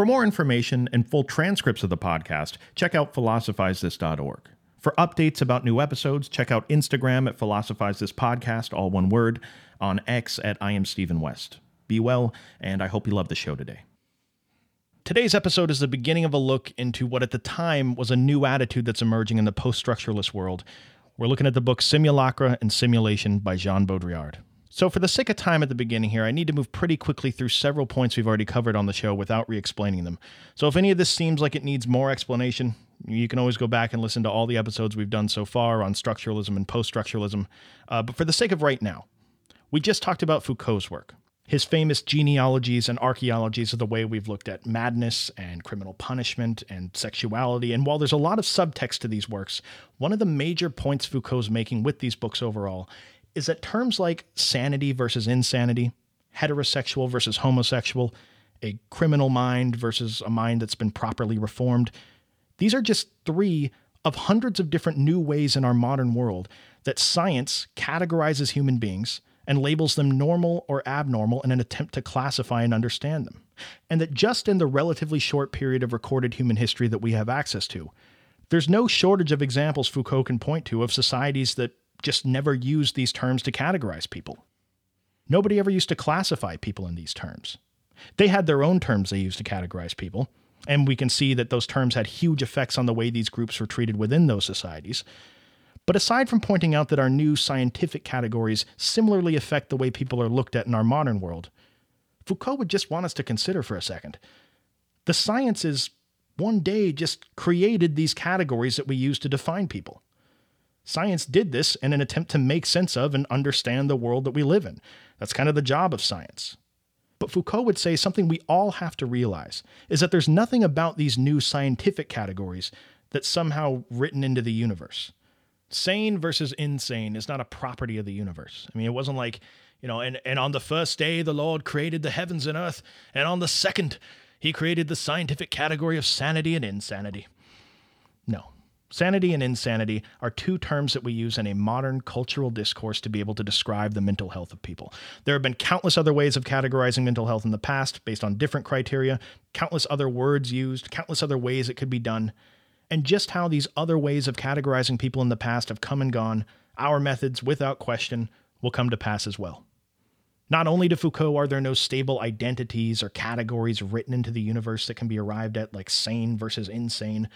For more information and full transcripts of the podcast, check out philosophizethis.org. For updates about new episodes, check out Instagram at Philosophize This Podcast, all one word, on X at I am Stephen West. Be well, and I hope you love the show today. Today's episode is the beginning of a look into what at the time was a new attitude that's emerging in the post structuralist world. We're looking at the book Simulacra and Simulation by Jean Baudrillard. So, for the sake of time at the beginning here, I need to move pretty quickly through several points we've already covered on the show without re explaining them. So, if any of this seems like it needs more explanation, you can always go back and listen to all the episodes we've done so far on structuralism and post structuralism. Uh, but for the sake of right now, we just talked about Foucault's work. His famous genealogies and archaeologies of the way we've looked at madness and criminal punishment and sexuality. And while there's a lot of subtext to these works, one of the major points Foucault's making with these books overall is that terms like sanity versus insanity, heterosexual versus homosexual, a criminal mind versus a mind that's been properly reformed, these are just three of hundreds of different new ways in our modern world that science categorizes human beings and labels them normal or abnormal in an attempt to classify and understand them. And that just in the relatively short period of recorded human history that we have access to, there's no shortage of examples Foucault can point to of societies that just never used these terms to categorize people. Nobody ever used to classify people in these terms. They had their own terms they used to categorize people, and we can see that those terms had huge effects on the way these groups were treated within those societies. But aside from pointing out that our new scientific categories similarly affect the way people are looked at in our modern world, Foucault would just want us to consider for a second. The sciences one day just created these categories that we use to define people. Science did this in an attempt to make sense of and understand the world that we live in. That's kind of the job of science. But Foucault would say something we all have to realize is that there's nothing about these new scientific categories that's somehow written into the universe. Sane versus insane is not a property of the universe. I mean, it wasn't like, you know, and, and on the first day the Lord created the heavens and earth, and on the second he created the scientific category of sanity and insanity. No, Sanity and insanity are two terms that we use in a modern cultural discourse to be able to describe the mental health of people. There have been countless other ways of categorizing mental health in the past based on different criteria, countless other words used, countless other ways it could be done. And just how these other ways of categorizing people in the past have come and gone, our methods, without question, will come to pass as well. Not only to Foucault are there no stable identities or categories written into the universe that can be arrived at, like sane versus insane,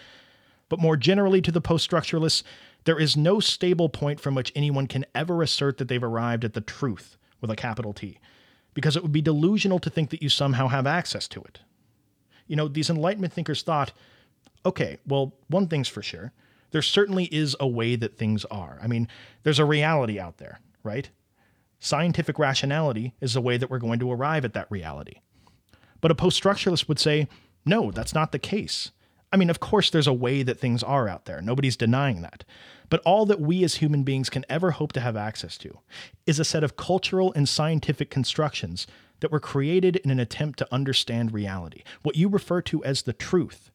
but more generally to the post structuralists, there is no stable point from which anyone can ever assert that they've arrived at the truth with a capital T, because it would be delusional to think that you somehow have access to it. You know, these Enlightenment thinkers thought, okay, well, one thing's for sure. There certainly is a way that things are. I mean, there's a reality out there, right? Scientific rationality is the way that we're going to arrive at that reality. But a post structuralist would say, no, that's not the case. I mean, of course, there's a way that things are out there. Nobody's denying that. But all that we as human beings can ever hope to have access to is a set of cultural and scientific constructions that were created in an attempt to understand reality. What you refer to as the truth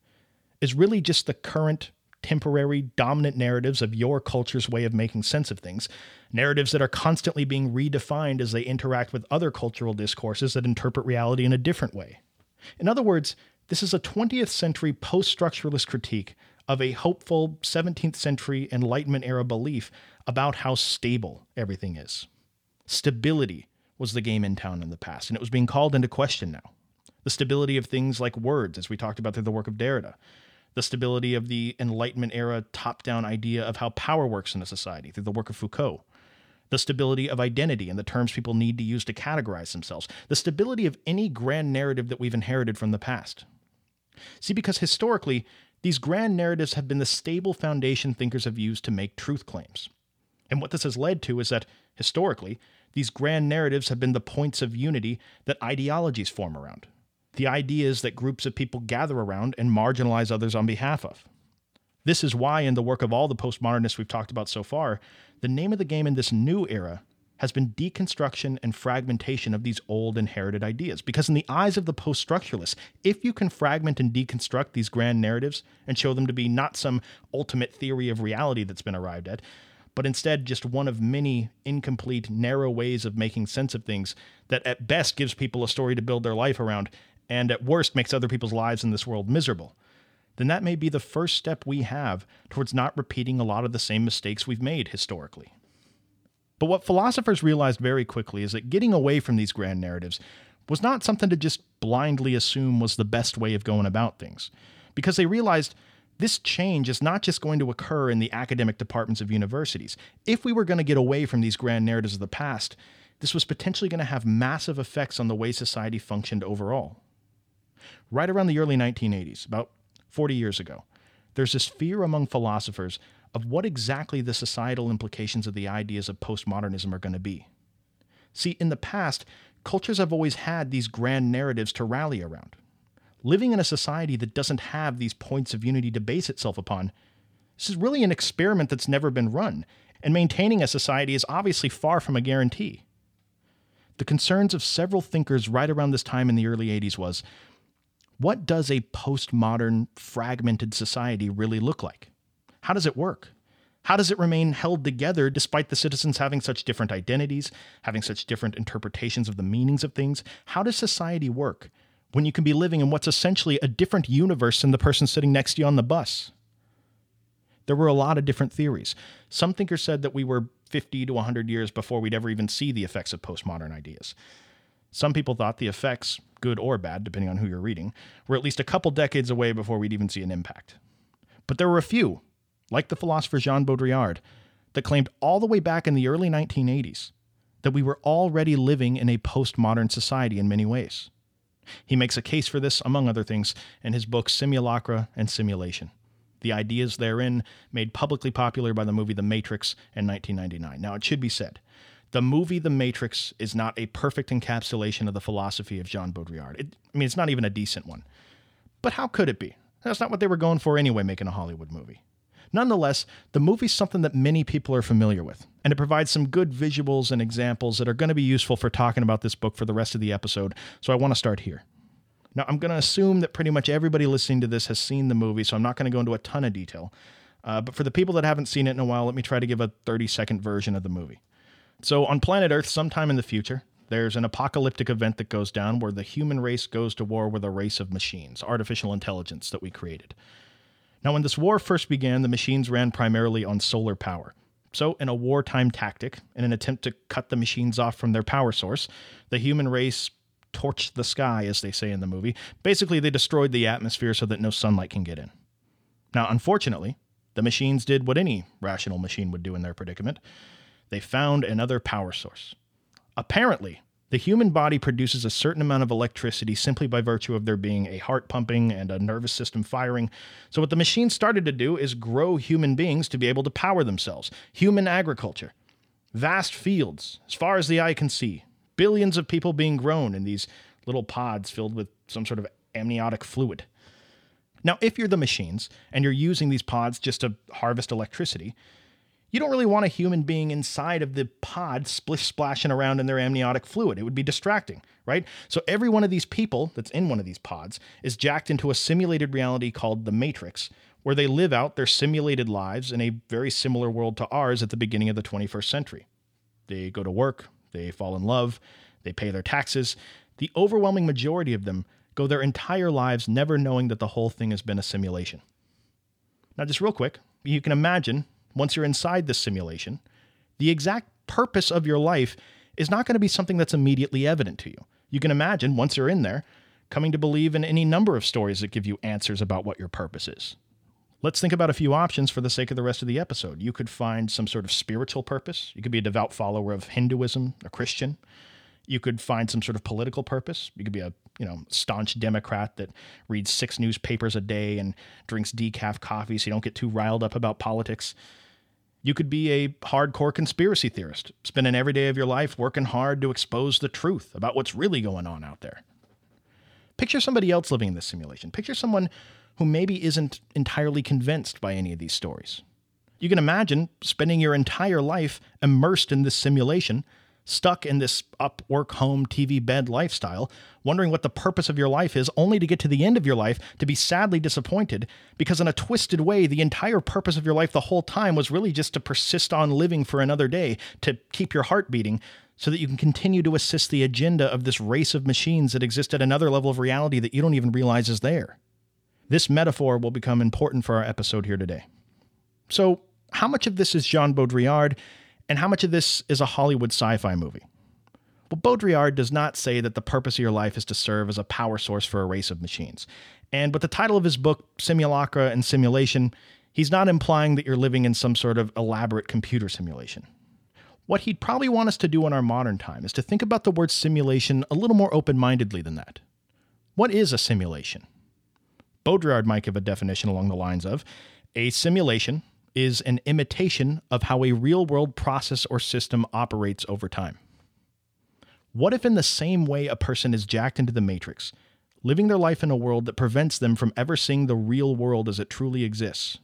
is really just the current, temporary, dominant narratives of your culture's way of making sense of things, narratives that are constantly being redefined as they interact with other cultural discourses that interpret reality in a different way. In other words, this is a 20th century post structuralist critique of a hopeful 17th century Enlightenment era belief about how stable everything is. Stability was the game in town in the past, and it was being called into question now. The stability of things like words, as we talked about through the work of Derrida, the stability of the Enlightenment era top down idea of how power works in a society through the work of Foucault, the stability of identity and the terms people need to use to categorize themselves, the stability of any grand narrative that we've inherited from the past. See, because historically, these grand narratives have been the stable foundation thinkers have used to make truth claims. And what this has led to is that, historically, these grand narratives have been the points of unity that ideologies form around, the ideas that groups of people gather around and marginalize others on behalf of. This is why, in the work of all the postmodernists we've talked about so far, the name of the game in this new era has been deconstruction and fragmentation of these old inherited ideas. Because, in the eyes of the post structuralists, if you can fragment and deconstruct these grand narratives and show them to be not some ultimate theory of reality that's been arrived at, but instead just one of many incomplete, narrow ways of making sense of things that at best gives people a story to build their life around, and at worst makes other people's lives in this world miserable, then that may be the first step we have towards not repeating a lot of the same mistakes we've made historically. But what philosophers realized very quickly is that getting away from these grand narratives was not something to just blindly assume was the best way of going about things, because they realized this change is not just going to occur in the academic departments of universities. If we were going to get away from these grand narratives of the past, this was potentially going to have massive effects on the way society functioned overall. Right around the early 1980s, about 40 years ago, there's this fear among philosophers of what exactly the societal implications of the ideas of postmodernism are going to be. See, in the past, cultures have always had these grand narratives to rally around. Living in a society that doesn't have these points of unity to base itself upon, this is really an experiment that's never been run, and maintaining a society is obviously far from a guarantee. The concerns of several thinkers right around this time in the early 80s was what does a postmodern, fragmented society really look like? How does it work? How does it remain held together despite the citizens having such different identities, having such different interpretations of the meanings of things? How does society work when you can be living in what's essentially a different universe than the person sitting next to you on the bus? There were a lot of different theories. Some thinkers said that we were 50 to 100 years before we'd ever even see the effects of postmodern ideas. Some people thought the effects, good or bad, depending on who you're reading, were at least a couple decades away before we'd even see an impact. But there were a few, like the philosopher Jean Baudrillard, that claimed all the way back in the early 1980s that we were already living in a postmodern society in many ways. He makes a case for this, among other things, in his book Simulacra and Simulation. The ideas therein made publicly popular by the movie The Matrix in 1999. Now, it should be said, the movie The Matrix is not a perfect encapsulation of the philosophy of Jean Baudrillard. It, I mean, it's not even a decent one. But how could it be? That's not what they were going for anyway, making a Hollywood movie. Nonetheless, the movie's something that many people are familiar with, and it provides some good visuals and examples that are going to be useful for talking about this book for the rest of the episode, so I want to start here. Now, I'm going to assume that pretty much everybody listening to this has seen the movie, so I'm not going to go into a ton of detail. Uh, but for the people that haven't seen it in a while, let me try to give a 30 second version of the movie. So, on planet Earth, sometime in the future, there's an apocalyptic event that goes down where the human race goes to war with a race of machines, artificial intelligence that we created. Now, when this war first began, the machines ran primarily on solar power. So, in a wartime tactic, in an attempt to cut the machines off from their power source, the human race torched the sky, as they say in the movie. Basically, they destroyed the atmosphere so that no sunlight can get in. Now, unfortunately, the machines did what any rational machine would do in their predicament they found another power source. Apparently, the human body produces a certain amount of electricity simply by virtue of there being a heart pumping and a nervous system firing. So, what the machine started to do is grow human beings to be able to power themselves. Human agriculture. Vast fields, as far as the eye can see. Billions of people being grown in these little pods filled with some sort of amniotic fluid. Now, if you're the machines and you're using these pods just to harvest electricity, you don't really want a human being inside of the pod splish splashing around in their amniotic fluid. It would be distracting, right? So every one of these people that's in one of these pods is jacked into a simulated reality called the Matrix, where they live out their simulated lives in a very similar world to ours at the beginning of the 21st century. They go to work, they fall in love, they pay their taxes. The overwhelming majority of them go their entire lives never knowing that the whole thing has been a simulation. Now, just real quick, you can imagine once you're inside this simulation, the exact purpose of your life is not going to be something that's immediately evident to you. You can imagine, once you're in there, coming to believe in any number of stories that give you answers about what your purpose is. Let's think about a few options for the sake of the rest of the episode. You could find some sort of spiritual purpose. You could be a devout follower of Hinduism, a Christian. You could find some sort of political purpose. You could be a you know staunch Democrat that reads six newspapers a day and drinks decaf coffee so you don't get too riled up about politics. You could be a hardcore conspiracy theorist, spending every day of your life working hard to expose the truth about what's really going on out there. Picture somebody else living in this simulation. Picture someone who maybe isn't entirely convinced by any of these stories. You can imagine spending your entire life immersed in this simulation stuck in this up, work, home, TV, bed lifestyle, wondering what the purpose of your life is, only to get to the end of your life to be sadly disappointed because, in a twisted way, the entire purpose of your life the whole time was really just to persist on living for another day, to keep your heart beating, so that you can continue to assist the agenda of this race of machines that exist at another level of reality that you don't even realize is there. This metaphor will become important for our episode here today. So, how much of this is Jean Baudrillard, and how much of this is a Hollywood sci fi movie? Well, Baudrillard does not say that the purpose of your life is to serve as a power source for a race of machines. And with the title of his book, Simulacra and Simulation, he's not implying that you're living in some sort of elaborate computer simulation. What he'd probably want us to do in our modern time is to think about the word simulation a little more open mindedly than that. What is a simulation? Baudrillard might give a definition along the lines of a simulation is an imitation of how a real world process or system operates over time. What if, in the same way a person is jacked into the matrix, living their life in a world that prevents them from ever seeing the real world as it truly exists?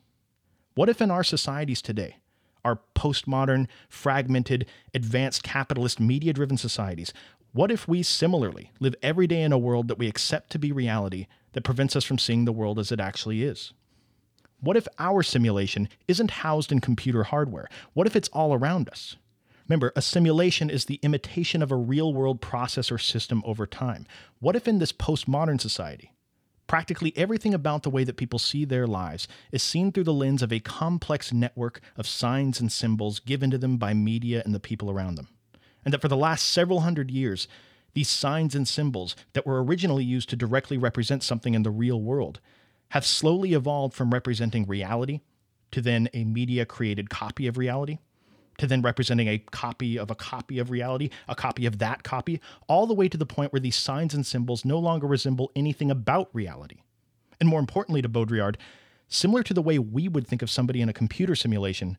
What if, in our societies today, our postmodern, fragmented, advanced capitalist, media driven societies, what if we similarly live every day in a world that we accept to be reality that prevents us from seeing the world as it actually is? What if our simulation isn't housed in computer hardware? What if it's all around us? Remember, a simulation is the imitation of a real world process or system over time. What if in this postmodern society, Practically everything about the way that people see their lives is seen through the lens of a complex network of signs and symbols given to them by media and the people around them. And that for the last several hundred years, these signs and symbols that were originally used to directly represent something in the real world have slowly evolved from representing reality to then a media created copy of reality to then representing a copy of a copy of reality, a copy of that copy, all the way to the point where these signs and symbols no longer resemble anything about reality. And more importantly to Baudrillard, similar to the way we would think of somebody in a computer simulation,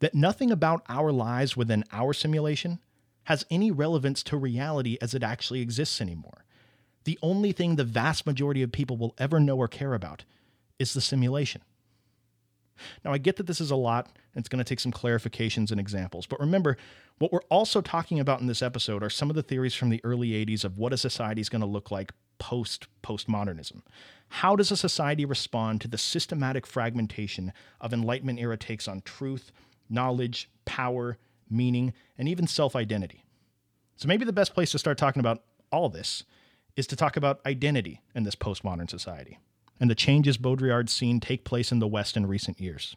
that nothing about our lives within our simulation has any relevance to reality as it actually exists anymore. The only thing the vast majority of people will ever know or care about is the simulation. Now, I get that this is a lot, and it's going to take some clarifications and examples, but remember, what we're also talking about in this episode are some of the theories from the early 80s of what a society is going to look like post postmodernism. How does a society respond to the systematic fragmentation of Enlightenment era takes on truth, knowledge, power, meaning, and even self identity? So maybe the best place to start talking about all this is to talk about identity in this postmodern society and the changes Baudrillard's seen take place in the West in recent years.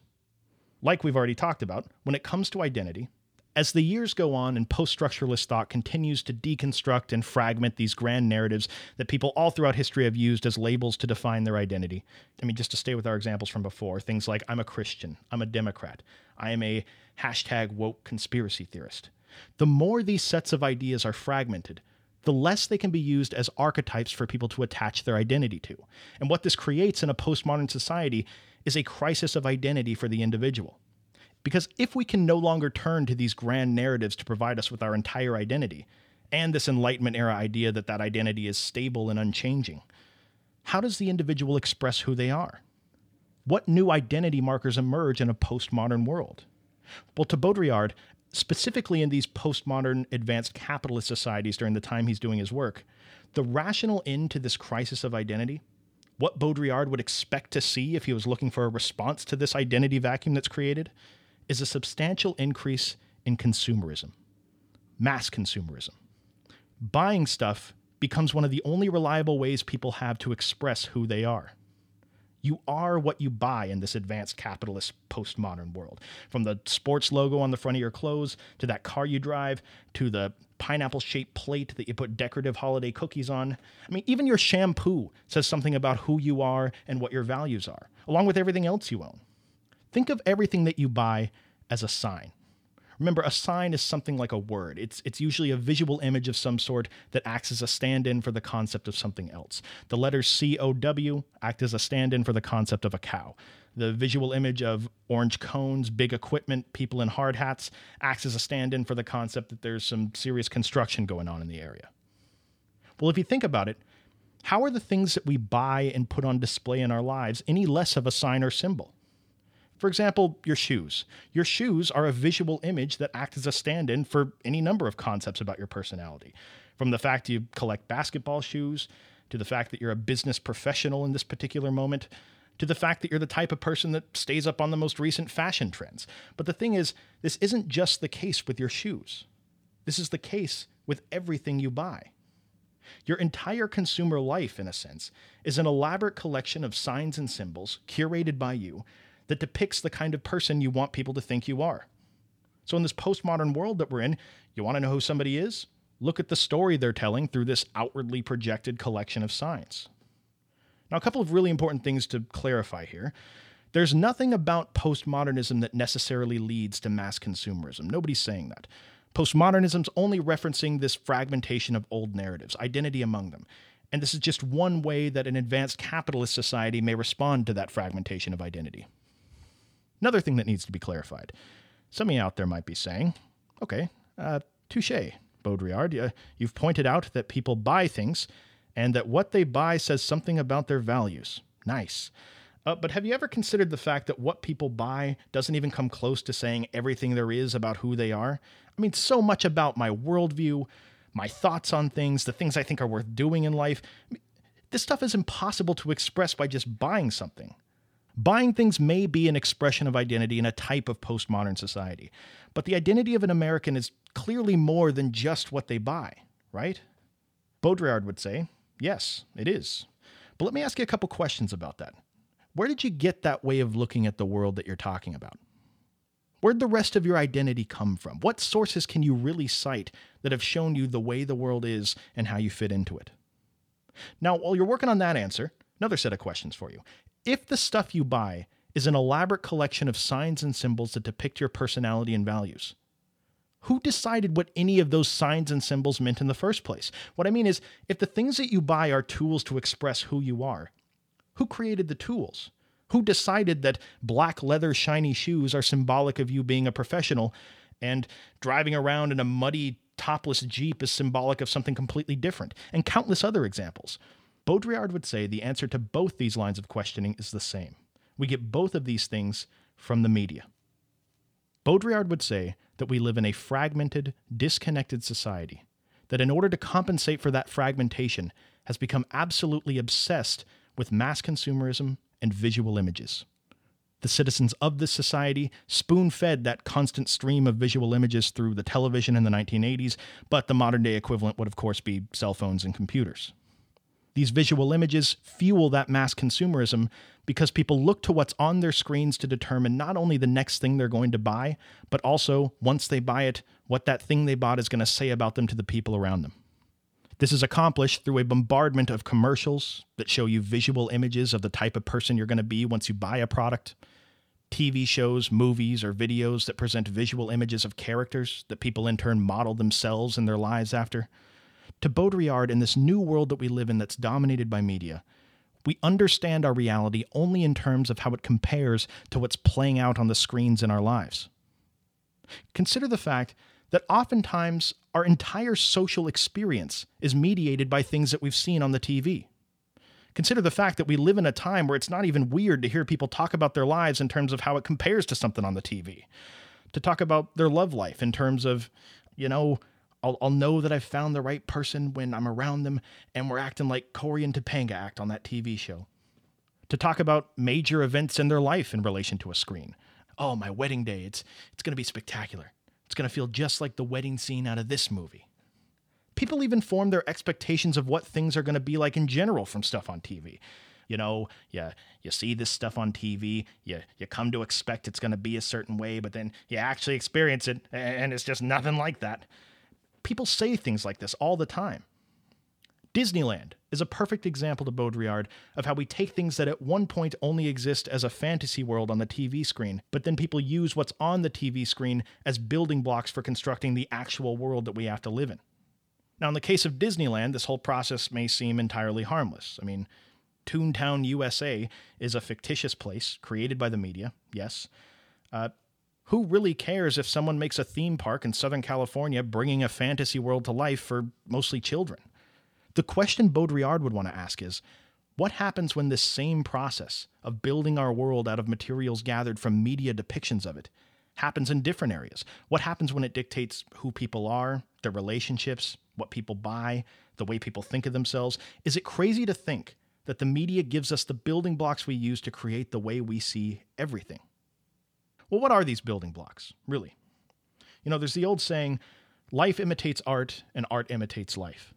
Like we've already talked about, when it comes to identity, as the years go on and post structuralist thought continues to deconstruct and fragment these grand narratives that people all throughout history have used as labels to define their identity, I mean, just to stay with our examples from before, things like I'm a Christian, I'm a Democrat, I am a hashtag woke conspiracy theorist. The more these sets of ideas are fragmented, the less they can be used as archetypes for people to attach their identity to. And what this creates in a postmodern society is a crisis of identity for the individual. Because if we can no longer turn to these grand narratives to provide us with our entire identity, and this Enlightenment era idea that that identity is stable and unchanging, how does the individual express who they are? What new identity markers emerge in a postmodern world? Well, to Baudrillard, specifically in these postmodern advanced capitalist societies during the time he's doing his work, the rational end to this crisis of identity, what Baudrillard would expect to see if he was looking for a response to this identity vacuum that's created, is a substantial increase in consumerism, mass consumerism. Buying stuff becomes one of the only reliable ways people have to express who they are. You are what you buy in this advanced capitalist postmodern world. From the sports logo on the front of your clothes, to that car you drive, to the pineapple shaped plate that you put decorative holiday cookies on. I mean, even your shampoo says something about who you are and what your values are, along with everything else you own. Think of everything that you buy as a sign. Remember, a sign is something like a word. It's, it's usually a visual image of some sort that acts as a stand in for the concept of something else. The letters C O W act as a stand in for the concept of a cow. The visual image of orange cones, big equipment, people in hard hats acts as a stand in for the concept that there's some serious construction going on in the area. Well, if you think about it, how are the things that we buy and put on display in our lives any less of a sign or symbol? For example, your shoes. Your shoes are a visual image that act as a stand in for any number of concepts about your personality. From the fact you collect basketball shoes, to the fact that you're a business professional in this particular moment, to the fact that you're the type of person that stays up on the most recent fashion trends. But the thing is, this isn't just the case with your shoes. This is the case with everything you buy. Your entire consumer life, in a sense, is an elaborate collection of signs and symbols curated by you that depicts the kind of person you want people to think you are. So, in this postmodern world that we're in, you want to know who somebody is? Look at the story they're telling through this outwardly projected collection of signs. Now, a couple of really important things to clarify here. There's nothing about postmodernism that necessarily leads to mass consumerism. Nobody's saying that. Postmodernism's only referencing this fragmentation of old narratives, identity among them. And this is just one way that an advanced capitalist society may respond to that fragmentation of identity. Another thing that needs to be clarified some of you out there might be saying, okay, uh, touche, Baudrillard. You've pointed out that people buy things and that what they buy says something about their values. Nice. Uh, but have you ever considered the fact that what people buy doesn't even come close to saying everything there is about who they are? I mean, so much about my worldview, my thoughts on things, the things I think are worth doing in life. This stuff is impossible to express by just buying something. Buying things may be an expression of identity in a type of postmodern society, but the identity of an American is clearly more than just what they buy, right? Baudrillard would say, yes, it is. But let me ask you a couple questions about that. Where did you get that way of looking at the world that you're talking about? Where'd the rest of your identity come from? What sources can you really cite that have shown you the way the world is and how you fit into it? Now, while you're working on that answer, another set of questions for you. If the stuff you buy is an elaborate collection of signs and symbols that depict your personality and values, who decided what any of those signs and symbols meant in the first place? What I mean is, if the things that you buy are tools to express who you are, who created the tools? Who decided that black leather shiny shoes are symbolic of you being a professional and driving around in a muddy topless Jeep is symbolic of something completely different? And countless other examples. Baudrillard would say the answer to both these lines of questioning is the same. We get both of these things from the media. Baudrillard would say that we live in a fragmented, disconnected society that, in order to compensate for that fragmentation, has become absolutely obsessed with mass consumerism and visual images. The citizens of this society spoon fed that constant stream of visual images through the television in the 1980s, but the modern day equivalent would, of course, be cell phones and computers. These visual images fuel that mass consumerism because people look to what's on their screens to determine not only the next thing they're going to buy, but also, once they buy it, what that thing they bought is going to say about them to the people around them. This is accomplished through a bombardment of commercials that show you visual images of the type of person you're going to be once you buy a product, TV shows, movies, or videos that present visual images of characters that people in turn model themselves and their lives after to Baudrillard in this new world that we live in that's dominated by media, we understand our reality only in terms of how it compares to what's playing out on the screens in our lives. Consider the fact that oftentimes our entire social experience is mediated by things that we've seen on the TV. Consider the fact that we live in a time where it's not even weird to hear people talk about their lives in terms of how it compares to something on the TV, to talk about their love life in terms of, you know, I'll, I'll know that I've found the right person when I'm around them and we're acting like Cory and Topanga act on that TV show. To talk about major events in their life in relation to a screen. Oh, my wedding day, it's, it's going to be spectacular. It's going to feel just like the wedding scene out of this movie. People even form their expectations of what things are going to be like in general from stuff on TV. You know, you, you see this stuff on TV, you, you come to expect it's going to be a certain way, but then you actually experience it and it's just nothing like that. People say things like this all the time. Disneyland is a perfect example to Baudrillard of how we take things that at one point only exist as a fantasy world on the TV screen, but then people use what's on the TV screen as building blocks for constructing the actual world that we have to live in. Now, in the case of Disneyland, this whole process may seem entirely harmless. I mean, Toontown, USA is a fictitious place created by the media, yes. Uh, who really cares if someone makes a theme park in Southern California bringing a fantasy world to life for mostly children? The question Baudrillard would want to ask is what happens when this same process of building our world out of materials gathered from media depictions of it happens in different areas? What happens when it dictates who people are, their relationships, what people buy, the way people think of themselves? Is it crazy to think that the media gives us the building blocks we use to create the way we see everything? Well, what are these building blocks, really? You know, there's the old saying, Life imitates art, and art imitates life.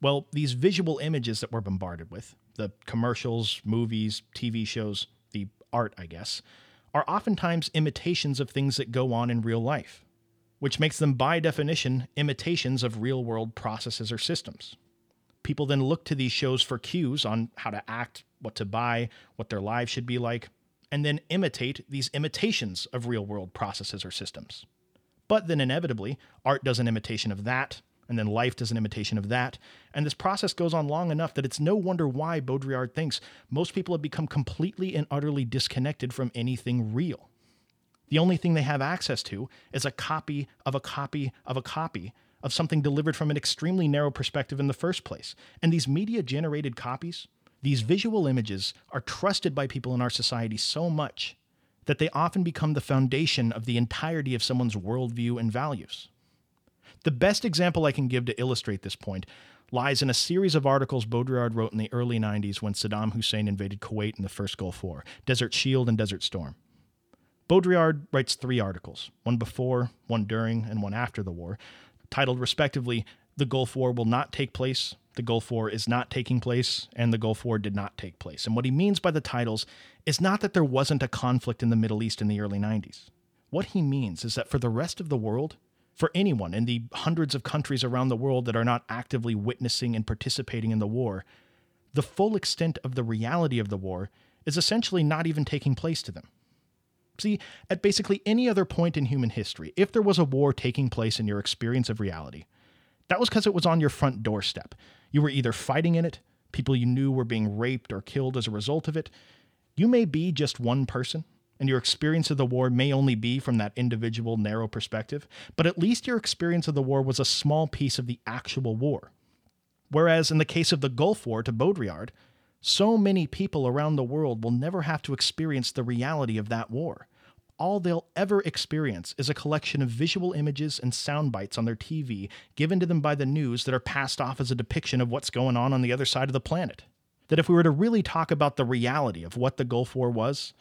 Well, these visual images that we're bombarded with, the commercials, movies, TV shows, the art, I guess, are oftentimes imitations of things that go on in real life, which makes them, by definition, imitations of real world processes or systems. People then look to these shows for cues on how to act, what to buy, what their lives should be like, and then imitate these imitations of real world processes or systems. But then inevitably, art does an imitation of that, and then life does an imitation of that. And this process goes on long enough that it's no wonder why Baudrillard thinks most people have become completely and utterly disconnected from anything real. The only thing they have access to is a copy of a copy of a copy of something delivered from an extremely narrow perspective in the first place. And these media generated copies, these visual images, are trusted by people in our society so much that they often become the foundation of the entirety of someone's worldview and values. The best example I can give to illustrate this point lies in a series of articles Baudrillard wrote in the early 90s when Saddam Hussein invaded Kuwait in the first Gulf War Desert Shield and Desert Storm. Baudrillard writes three articles, one before, one during, and one after the war, titled respectively The Gulf War Will Not Take Place, The Gulf War Is Not Taking Place, and The Gulf War Did Not Take Place. And what he means by the titles is not that there wasn't a conflict in the Middle East in the early 90s. What he means is that for the rest of the world, for anyone in the hundreds of countries around the world that are not actively witnessing and participating in the war, the full extent of the reality of the war is essentially not even taking place to them. See, at basically any other point in human history, if there was a war taking place in your experience of reality, that was because it was on your front doorstep. You were either fighting in it, people you knew were being raped or killed as a result of it. You may be just one person, and your experience of the war may only be from that individual narrow perspective, but at least your experience of the war was a small piece of the actual war. Whereas in the case of the Gulf War to Baudrillard, so many people around the world will never have to experience the reality of that war. All they'll ever experience is a collection of visual images and sound bites on their TV given to them by the news that are passed off as a depiction of what's going on on the other side of the planet. That if we were to really talk about the reality of what the Gulf War was,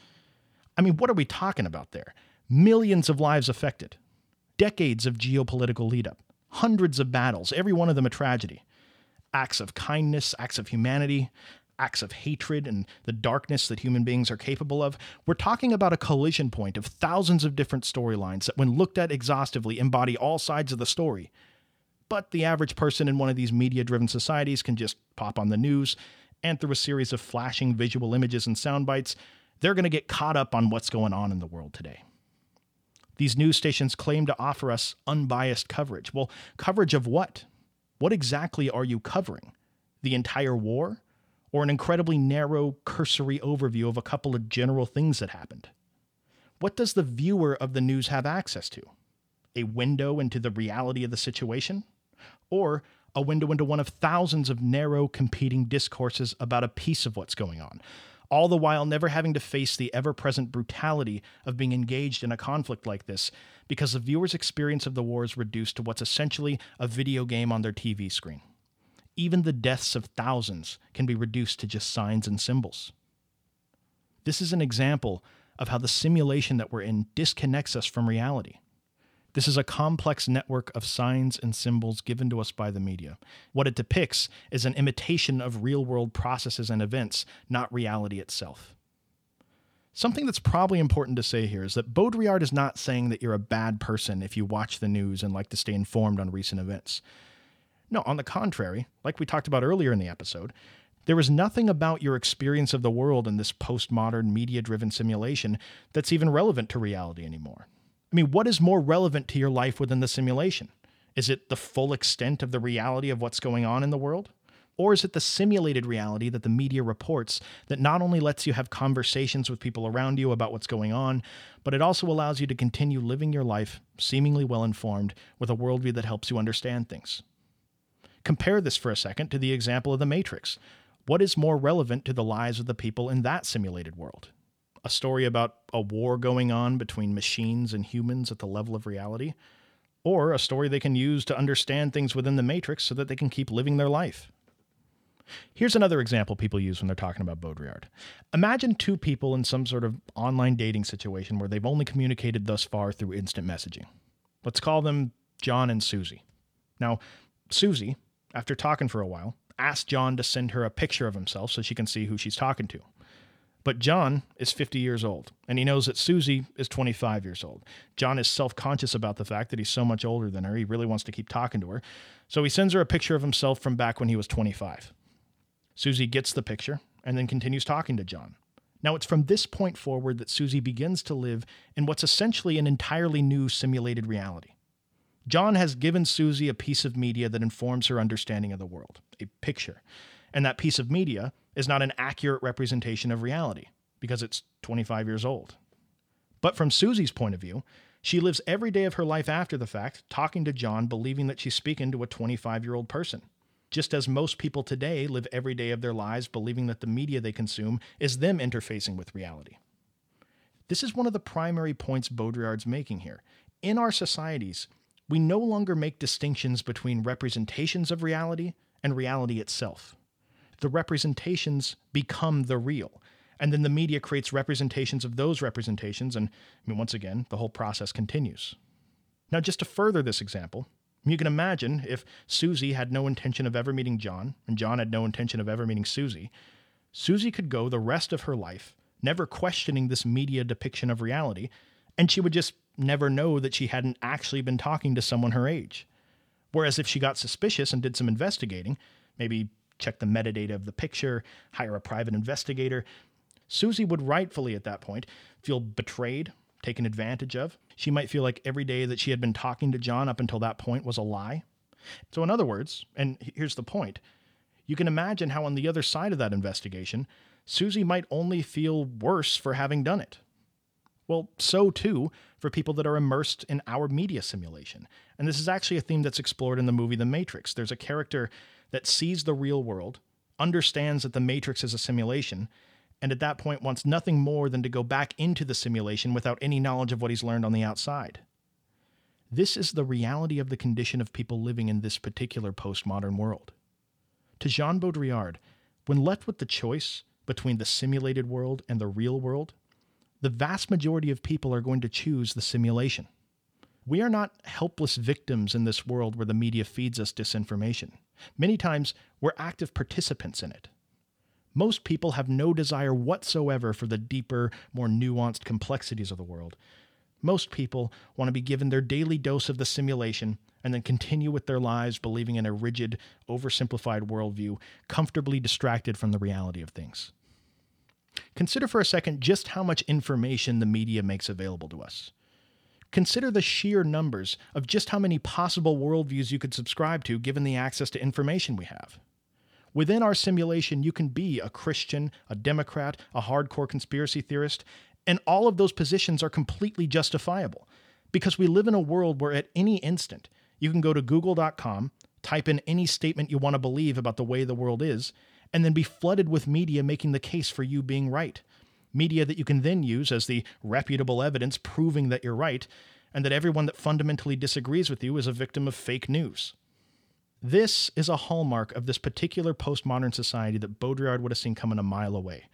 I mean, what are we talking about there? Millions of lives affected, decades of geopolitical lead up, hundreds of battles, every one of them a tragedy, acts of kindness, acts of humanity, acts of hatred, and the darkness that human beings are capable of. We're talking about a collision point of thousands of different storylines that, when looked at exhaustively, embody all sides of the story. But the average person in one of these media driven societies can just pop on the news, and through a series of flashing visual images and sound bites, they're going to get caught up on what's going on in the world today. These news stations claim to offer us unbiased coverage. Well, coverage of what? What exactly are you covering? The entire war? Or an incredibly narrow, cursory overview of a couple of general things that happened? What does the viewer of the news have access to? A window into the reality of the situation? Or a window into one of thousands of narrow, competing discourses about a piece of what's going on? all the while never having to face the ever present brutality of being engaged in a conflict like this, because the viewer's experience of the war is reduced to what's essentially a video game on their TV screen. Even the deaths of thousands can be reduced to just signs and symbols. This is an example of how the simulation that we're in disconnects us from reality. This is a complex network of signs and symbols given to us by the media. What it depicts is an imitation of real world processes and events, not reality itself. Something that's probably important to say here is that Baudrillard is not saying that you're a bad person if you watch the news and like to stay informed on recent events. No, on the contrary, like we talked about earlier in the episode, there is nothing about your experience of the world in this postmodern media driven simulation that's even relevant to reality anymore. I mean, what is more relevant to your life within the simulation? Is it the full extent of the reality of what's going on in the world? Or is it the simulated reality that the media reports that not only lets you have conversations with people around you about what's going on, but it also allows you to continue living your life seemingly well informed with a worldview that helps you understand things? Compare this for a second to the example of The Matrix. What is more relevant to the lives of the people in that simulated world? a story about a war going on between machines and humans at the level of reality, or a story they can use to understand things within the Matrix so that they can keep living their life. Here's another example people use when they're talking about Baudrillard. Imagine two people in some sort of online dating situation where they've only communicated thus far through instant messaging. Let's call them John and Susie. Now, Susie, after talking for a while, asks John to send her a picture of himself so she can see who she's talking to. But John is 50 years old, and he knows that Susie is 25 years old. John is self conscious about the fact that he's so much older than her. He really wants to keep talking to her. So he sends her a picture of himself from back when he was 25. Susie gets the picture and then continues talking to John. Now, it's from this point forward that Susie begins to live in what's essentially an entirely new simulated reality. John has given Susie a piece of media that informs her understanding of the world, a picture. And that piece of media is not an accurate representation of reality because it's 25 years old. But from Susie's point of view, she lives every day of her life after the fact talking to John, believing that she's speaking to a 25 year old person. Just as most people today live every day of their lives believing that the media they consume is them interfacing with reality. This is one of the primary points Baudrillard's making here. In our societies, we no longer make distinctions between representations of reality and reality itself the representations become the real. And then the media creates representations of those representations. And I mean, once again, the whole process continues. Now, just to further this example, you can imagine if Susie had no intention of ever meeting John, and John had no intention of ever meeting Susie, Susie could go the rest of her life never questioning this media depiction of reality, and she would just never know that she hadn't actually been talking to someone her age. Whereas if she got suspicious and did some investigating, maybe check the metadata of the picture, hire a private investigator. Susie would rightfully at that point feel betrayed, taken advantage of. She might feel like every day that she had been talking to John up until that point was a lie. So, in other words, and here's the point you can imagine how on the other side of that investigation, Susie might only feel worse for having done it. Well, so too for people that are immersed in our media simulation. And this is actually a theme that's explored in the movie The Matrix. There's a character that sees the real world, understands that the Matrix is a simulation, and at that point wants nothing more than to go back into the simulation without any knowledge of what he's learned on the outside. This is the reality of the condition of people living in this particular postmodern world. To Jean Baudrillard, when left with the choice between the simulated world and the real world, the vast majority of people are going to choose the simulation. We are not helpless victims in this world where the media feeds us disinformation. Many times, we're active participants in it. Most people have no desire whatsoever for the deeper, more nuanced complexities of the world. Most people want to be given their daily dose of the simulation and then continue with their lives believing in a rigid, oversimplified worldview, comfortably distracted from the reality of things. Consider for a second just how much information the media makes available to us. Consider the sheer numbers of just how many possible worldviews you could subscribe to given the access to information we have. Within our simulation, you can be a Christian, a Democrat, a hardcore conspiracy theorist, and all of those positions are completely justifiable because we live in a world where at any instant you can go to google.com, type in any statement you want to believe about the way the world is, and then be flooded with media making the case for you being right media that you can then use as the reputable evidence proving that you're right, and that everyone that fundamentally disagrees with you is a victim of fake news. This is a hallmark of this particular postmodern society that Baudrillard would have seen coming a mile away.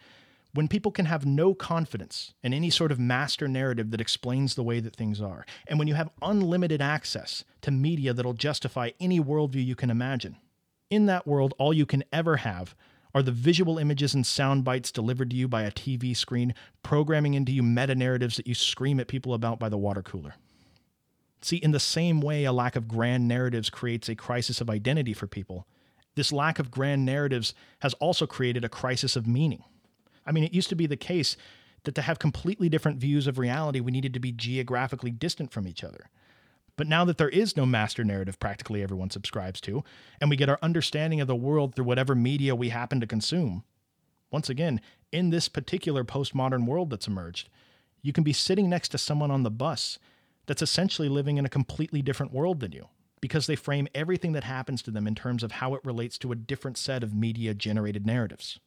When people can have no confidence in any sort of master narrative that explains the way that things are, and when you have unlimited access to media that'll justify any worldview you can imagine, in that world, all you can ever have are the visual images and sound bites delivered to you by a TV screen, programming into you meta narratives that you scream at people about by the water cooler. See, in the same way a lack of grand narratives creates a crisis of identity for people, this lack of grand narratives has also created a crisis of meaning. I mean, it used to be the case that to have completely different views of reality, we needed to be geographically distant from each other. But now that there is no master narrative practically everyone subscribes to, and we get our understanding of the world through whatever media we happen to consume, once again, in this particular postmodern world that's emerged, you can be sitting next to someone on the bus that's essentially living in a completely different world than you because they frame everything that happens to them in terms of how it relates to a different set of media generated narratives.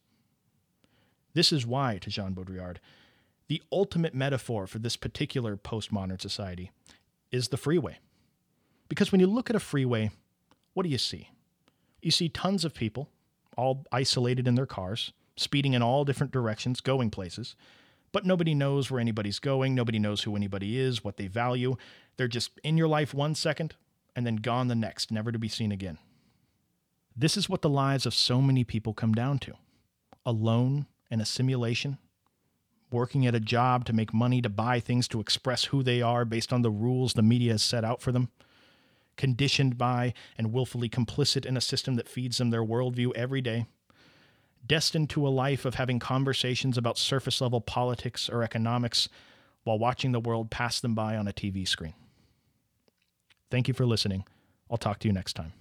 This is why, to Jean Baudrillard, the ultimate metaphor for this particular postmodern society is the freeway. Because when you look at a freeway, what do you see? You see tons of people, all isolated in their cars, speeding in all different directions, going places, but nobody knows where anybody's going. Nobody knows who anybody is, what they value. They're just in your life one second, and then gone the next, never to be seen again. This is what the lives of so many people come down to alone in a simulation, working at a job to make money to buy things to express who they are based on the rules the media has set out for them, conditioned by and willfully complicit in a system that feeds them their worldview every day, destined to a life of having conversations about surface level politics or economics while watching the world pass them by on a TV screen. Thank you for listening. I'll talk to you next time.